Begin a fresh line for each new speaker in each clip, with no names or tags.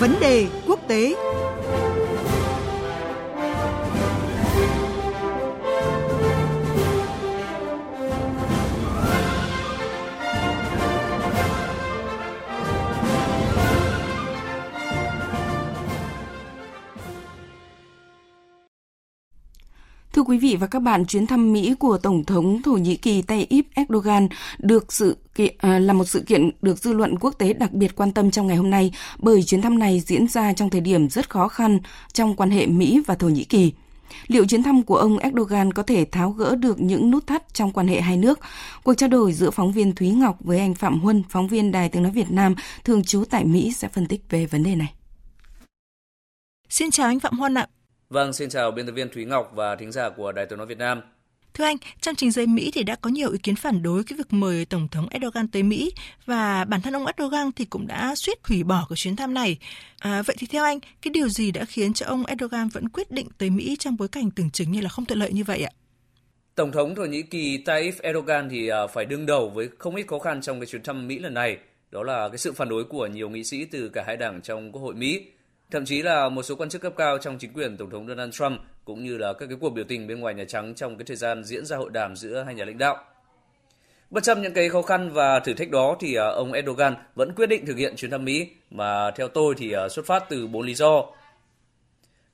Vấn đề quốc tế. Thưa quý vị và các bạn, chuyến thăm Mỹ của Tổng thống Thổ Nhĩ Kỳ Tayyip Erdogan được sự kiện, à, là một sự kiện được dư luận quốc tế đặc biệt quan tâm trong ngày hôm nay bởi chuyến thăm này diễn ra trong thời điểm rất khó khăn trong quan hệ Mỹ và Thổ Nhĩ Kỳ. Liệu chuyến thăm của ông Erdogan có thể tháo gỡ được những nút thắt trong quan hệ hai nước? Cuộc trao đổi giữa phóng viên Thúy Ngọc với anh Phạm Huân, phóng viên Đài Tiếng Nói Việt Nam, thường trú tại Mỹ sẽ phân tích về vấn đề này.
Xin chào anh Phạm Huân ạ.
Vâng, xin chào biên tập viên Thúy Ngọc và thính giả của Đài Tiếng nói Việt Nam.
Thưa anh, trong trình giới Mỹ thì đã có nhiều ý kiến phản đối cái việc mời Tổng thống Erdogan tới Mỹ và bản thân ông Erdogan thì cũng đã suýt hủy bỏ cái chuyến thăm này. À, vậy thì theo anh, cái điều gì đã khiến cho ông Erdogan vẫn quyết định tới Mỹ trong bối cảnh tưởng chừng như là không thuận lợi như vậy ạ?
Tổng thống Thổ Nhĩ Kỳ Tayyip Erdogan thì à, phải đương đầu với không ít khó khăn trong cái chuyến thăm Mỹ lần này. Đó là cái sự phản đối của nhiều nghị sĩ từ cả hai đảng trong Quốc hội Mỹ Thậm chí là một số quan chức cấp cao trong chính quyền Tổng thống Donald Trump cũng như là các cái cuộc biểu tình bên ngoài Nhà Trắng trong cái thời gian diễn ra hội đàm giữa hai nhà lãnh đạo. Bất chấp những cái khó khăn và thử thách đó thì à, ông Erdogan vẫn quyết định thực hiện chuyến thăm Mỹ mà theo tôi thì à, xuất phát từ bốn lý do.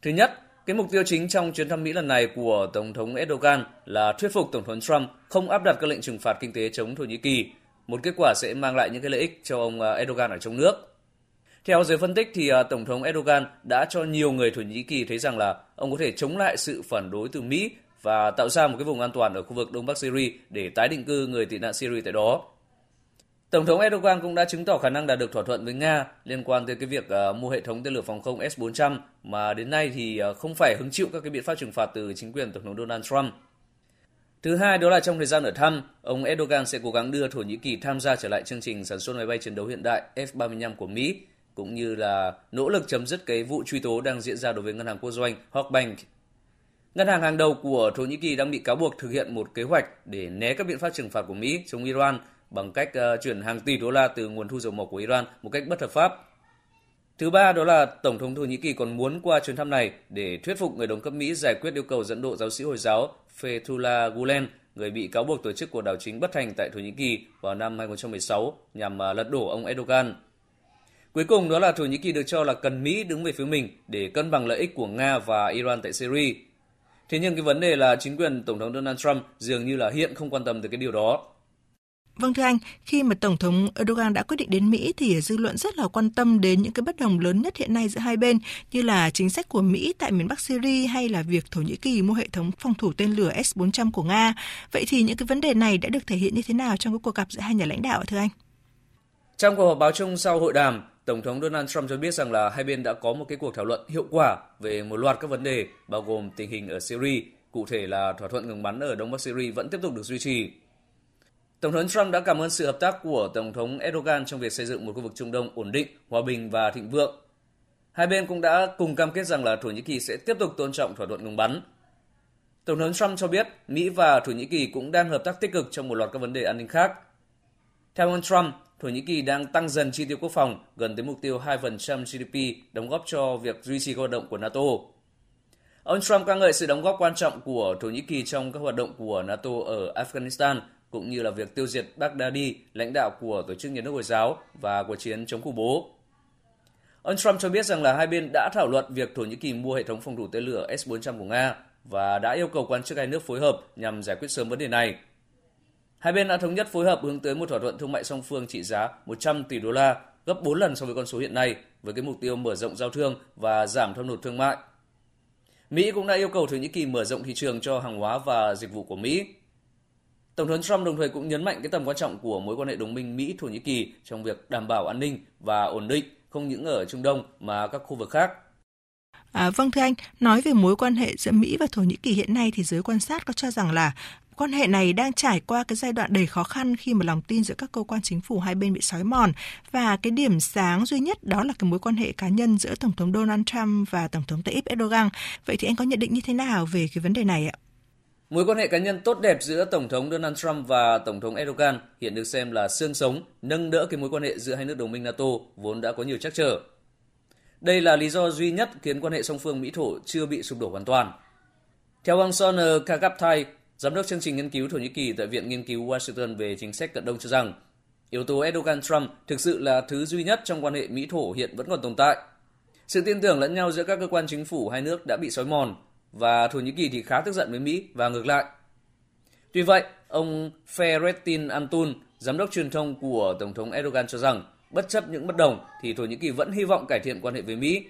Thứ nhất, cái mục tiêu chính trong chuyến thăm Mỹ lần này của Tổng thống Erdogan là thuyết phục Tổng thống Trump không áp đặt các lệnh trừng phạt kinh tế chống Thổ Nhĩ Kỳ, một kết quả sẽ mang lại những cái lợi ích cho ông à, Erdogan ở trong nước. Theo giới phân tích thì à, Tổng thống Erdogan đã cho nhiều người Thổ Nhĩ Kỳ thấy rằng là ông có thể chống lại sự phản đối từ Mỹ và tạo ra một cái vùng an toàn ở khu vực Đông Bắc Syria để tái định cư người tị nạn Syria tại đó. Tổng thống Erdogan cũng đã chứng tỏ khả năng đạt được thỏa thuận với Nga liên quan tới cái việc à, mua hệ thống tên lửa phòng không S-400 mà đến nay thì à, không phải hứng chịu các cái biện pháp trừng phạt từ chính quyền Tổng thống Donald Trump. Thứ hai đó là trong thời gian ở thăm, ông Erdogan sẽ cố gắng đưa Thổ Nhĩ Kỳ tham gia trở lại chương trình sản xuất máy bay chiến đấu hiện đại F-35 của Mỹ cũng như là nỗ lực chấm dứt cái vụ truy tố đang diễn ra đối với ngân hàng quốc doanh Hawkbank. Ngân hàng hàng đầu của Thổ Nhĩ Kỳ đang bị cáo buộc thực hiện một kế hoạch để né các biện pháp trừng phạt của Mỹ chống Iran bằng cách ờ, chuyển hàng tỷ đô la từ nguồn thu dầu mỏ của Iran một cách bất hợp pháp. Thứ ba đó là Tổng thống Thổ Nhĩ Kỳ còn muốn qua chuyến thăm này để thuyết phục người đồng cấp Mỹ giải quyết yêu cầu dẫn độ giáo sĩ Hồi giáo Fethullah Gulen, người bị cáo buộc tổ chức cuộc đảo chính bất thành tại Thổ Nhĩ Kỳ vào năm 2016 nhằm ờ, lật đổ ông Erdogan. Cuối cùng đó là Thổ Nhĩ Kỳ được cho là cần Mỹ đứng về phía mình để cân bằng lợi ích của Nga và Iran tại Syria. Thế nhưng cái vấn đề là chính quyền Tổng thống Donald Trump dường như là hiện không quan tâm tới cái điều đó.
Vâng thưa anh, khi mà Tổng thống Erdogan đã quyết định đến Mỹ thì dư luận rất là quan tâm đến những cái bất đồng lớn nhất hiện nay giữa hai bên như là chính sách của Mỹ tại miền Bắc Syria hay là việc Thổ Nhĩ Kỳ mua hệ thống phòng thủ tên lửa S-400 của Nga. Vậy thì những cái vấn đề này đã được thể hiện như thế nào trong cái cuộc gặp giữa hai nhà lãnh đạo thưa anh?
Trong cuộc họp báo chung sau hội đàm, Tổng thống Donald Trump cho biết rằng là hai bên đã có một cái cuộc thảo luận hiệu quả về một loạt các vấn đề bao gồm tình hình ở Syria, cụ thể là thỏa thuận ngừng bắn ở Đông Bắc Syria vẫn tiếp tục được duy trì. Tổng thống Trump đã cảm ơn sự hợp tác của Tổng thống Erdogan trong việc xây dựng một khu vực Trung Đông ổn định, hòa bình và thịnh vượng. Hai bên cũng đã cùng cam kết rằng là Thổ Nhĩ Kỳ sẽ tiếp tục tôn trọng thỏa thuận ngừng bắn. Tổng thống Trump cho biết Mỹ và Thổ Nhĩ Kỳ cũng đang hợp tác tích cực trong một loạt các vấn đề an ninh khác. Theo ông Trump, Thổ Nhĩ Kỳ đang tăng dần chi tiêu quốc phòng gần tới mục tiêu 2% GDP đóng góp cho việc duy trì hoạt động của NATO. Ông Trump ca ngợi sự đóng góp quan trọng của Thổ Nhĩ Kỳ trong các hoạt động của NATO ở Afghanistan cũng như là việc tiêu diệt Baghdadi, lãnh đạo của Tổ chức Nhà nước Hồi giáo và cuộc chiến chống khủng bố. Ông Trump cho biết rằng là hai bên đã thảo luận việc Thổ Nhĩ Kỳ mua hệ thống phòng thủ tên lửa S-400 của Nga và đã yêu cầu quan chức hai nước phối hợp nhằm giải quyết sớm vấn đề này. Hai bên đã thống nhất phối hợp hướng tới một thỏa thuận thương mại song phương trị giá 100 tỷ đô la, gấp 4 lần so với con số hiện nay, với cái mục tiêu mở rộng giao thương và giảm thâm hụt thương mại. Mỹ cũng đã yêu cầu Thổ Nhĩ Kỳ mở rộng thị trường cho hàng hóa và dịch vụ của Mỹ. Tổng thống Trump đồng thời cũng nhấn mạnh cái tầm quan trọng của mối quan hệ đồng minh Mỹ-Thổ Nhĩ Kỳ trong việc đảm bảo an ninh và ổn định không những ở Trung Đông mà các khu vực khác.
À, vâng thưa anh, nói về mối quan hệ giữa Mỹ và Thổ Nhĩ Kỳ hiện nay thì giới quan sát có cho rằng là Quan hệ này đang trải qua cái giai đoạn đầy khó khăn khi mà lòng tin giữa các cơ quan chính phủ hai bên bị sói mòn và cái điểm sáng duy nhất đó là cái mối quan hệ cá nhân giữa Tổng thống Donald Trump và Tổng thống Tayyip Erdogan. Vậy thì anh có nhận định như thế nào về cái vấn đề này ạ?
Mối quan hệ cá nhân tốt đẹp giữa Tổng thống Donald Trump và Tổng thống Erdogan hiện được xem là xương sống, nâng đỡ cái mối quan hệ giữa hai nước đồng minh NATO vốn đã có nhiều trắc trở. Đây là lý do duy nhất khiến quan hệ song phương Mỹ-Thổ chưa bị sụp đổ hoàn toàn. Theo ông Soner Kagaptai, giám đốc chương trình nghiên cứu Thổ Nhĩ Kỳ tại Viện Nghiên cứu Washington về chính sách cận đông cho rằng, yếu tố Erdogan-Trump thực sự là thứ duy nhất trong quan hệ Mỹ-Thổ hiện vẫn còn tồn tại. Sự tin tưởng lẫn nhau giữa các cơ quan chính phủ hai nước đã bị xói mòn và Thổ Nhĩ Kỳ thì khá tức giận với Mỹ và ngược lại. Tuy vậy, ông Fahrettin Antun, giám đốc truyền thông của Tổng thống Erdogan cho rằng bất chấp những bất đồng thì Thổ Nhĩ Kỳ vẫn hy vọng cải thiện quan hệ với Mỹ,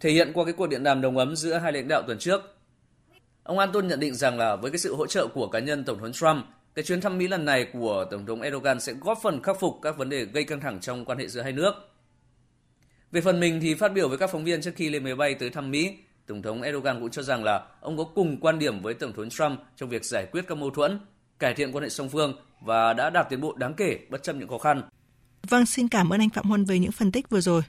thể hiện qua cái cuộc điện đàm đồng ấm giữa hai lãnh đạo tuần trước. Ông Anton nhận định rằng là với cái sự hỗ trợ của cá nhân Tổng thống Trump, cái chuyến thăm Mỹ lần này của Tổng thống Erdogan sẽ góp phần khắc phục các vấn đề gây căng thẳng trong quan hệ giữa hai nước. Về phần mình thì phát biểu với các phóng viên trước khi lên máy bay tới thăm Mỹ, Tổng thống Erdogan cũng cho rằng là ông có cùng quan điểm với Tổng thống Trump trong việc giải quyết các mâu thuẫn, cải thiện quan hệ song phương và đã đạt tiến bộ đáng kể bất chấp những khó khăn.
Vâng, xin cảm ơn anh Phạm Huân về những phân tích vừa rồi.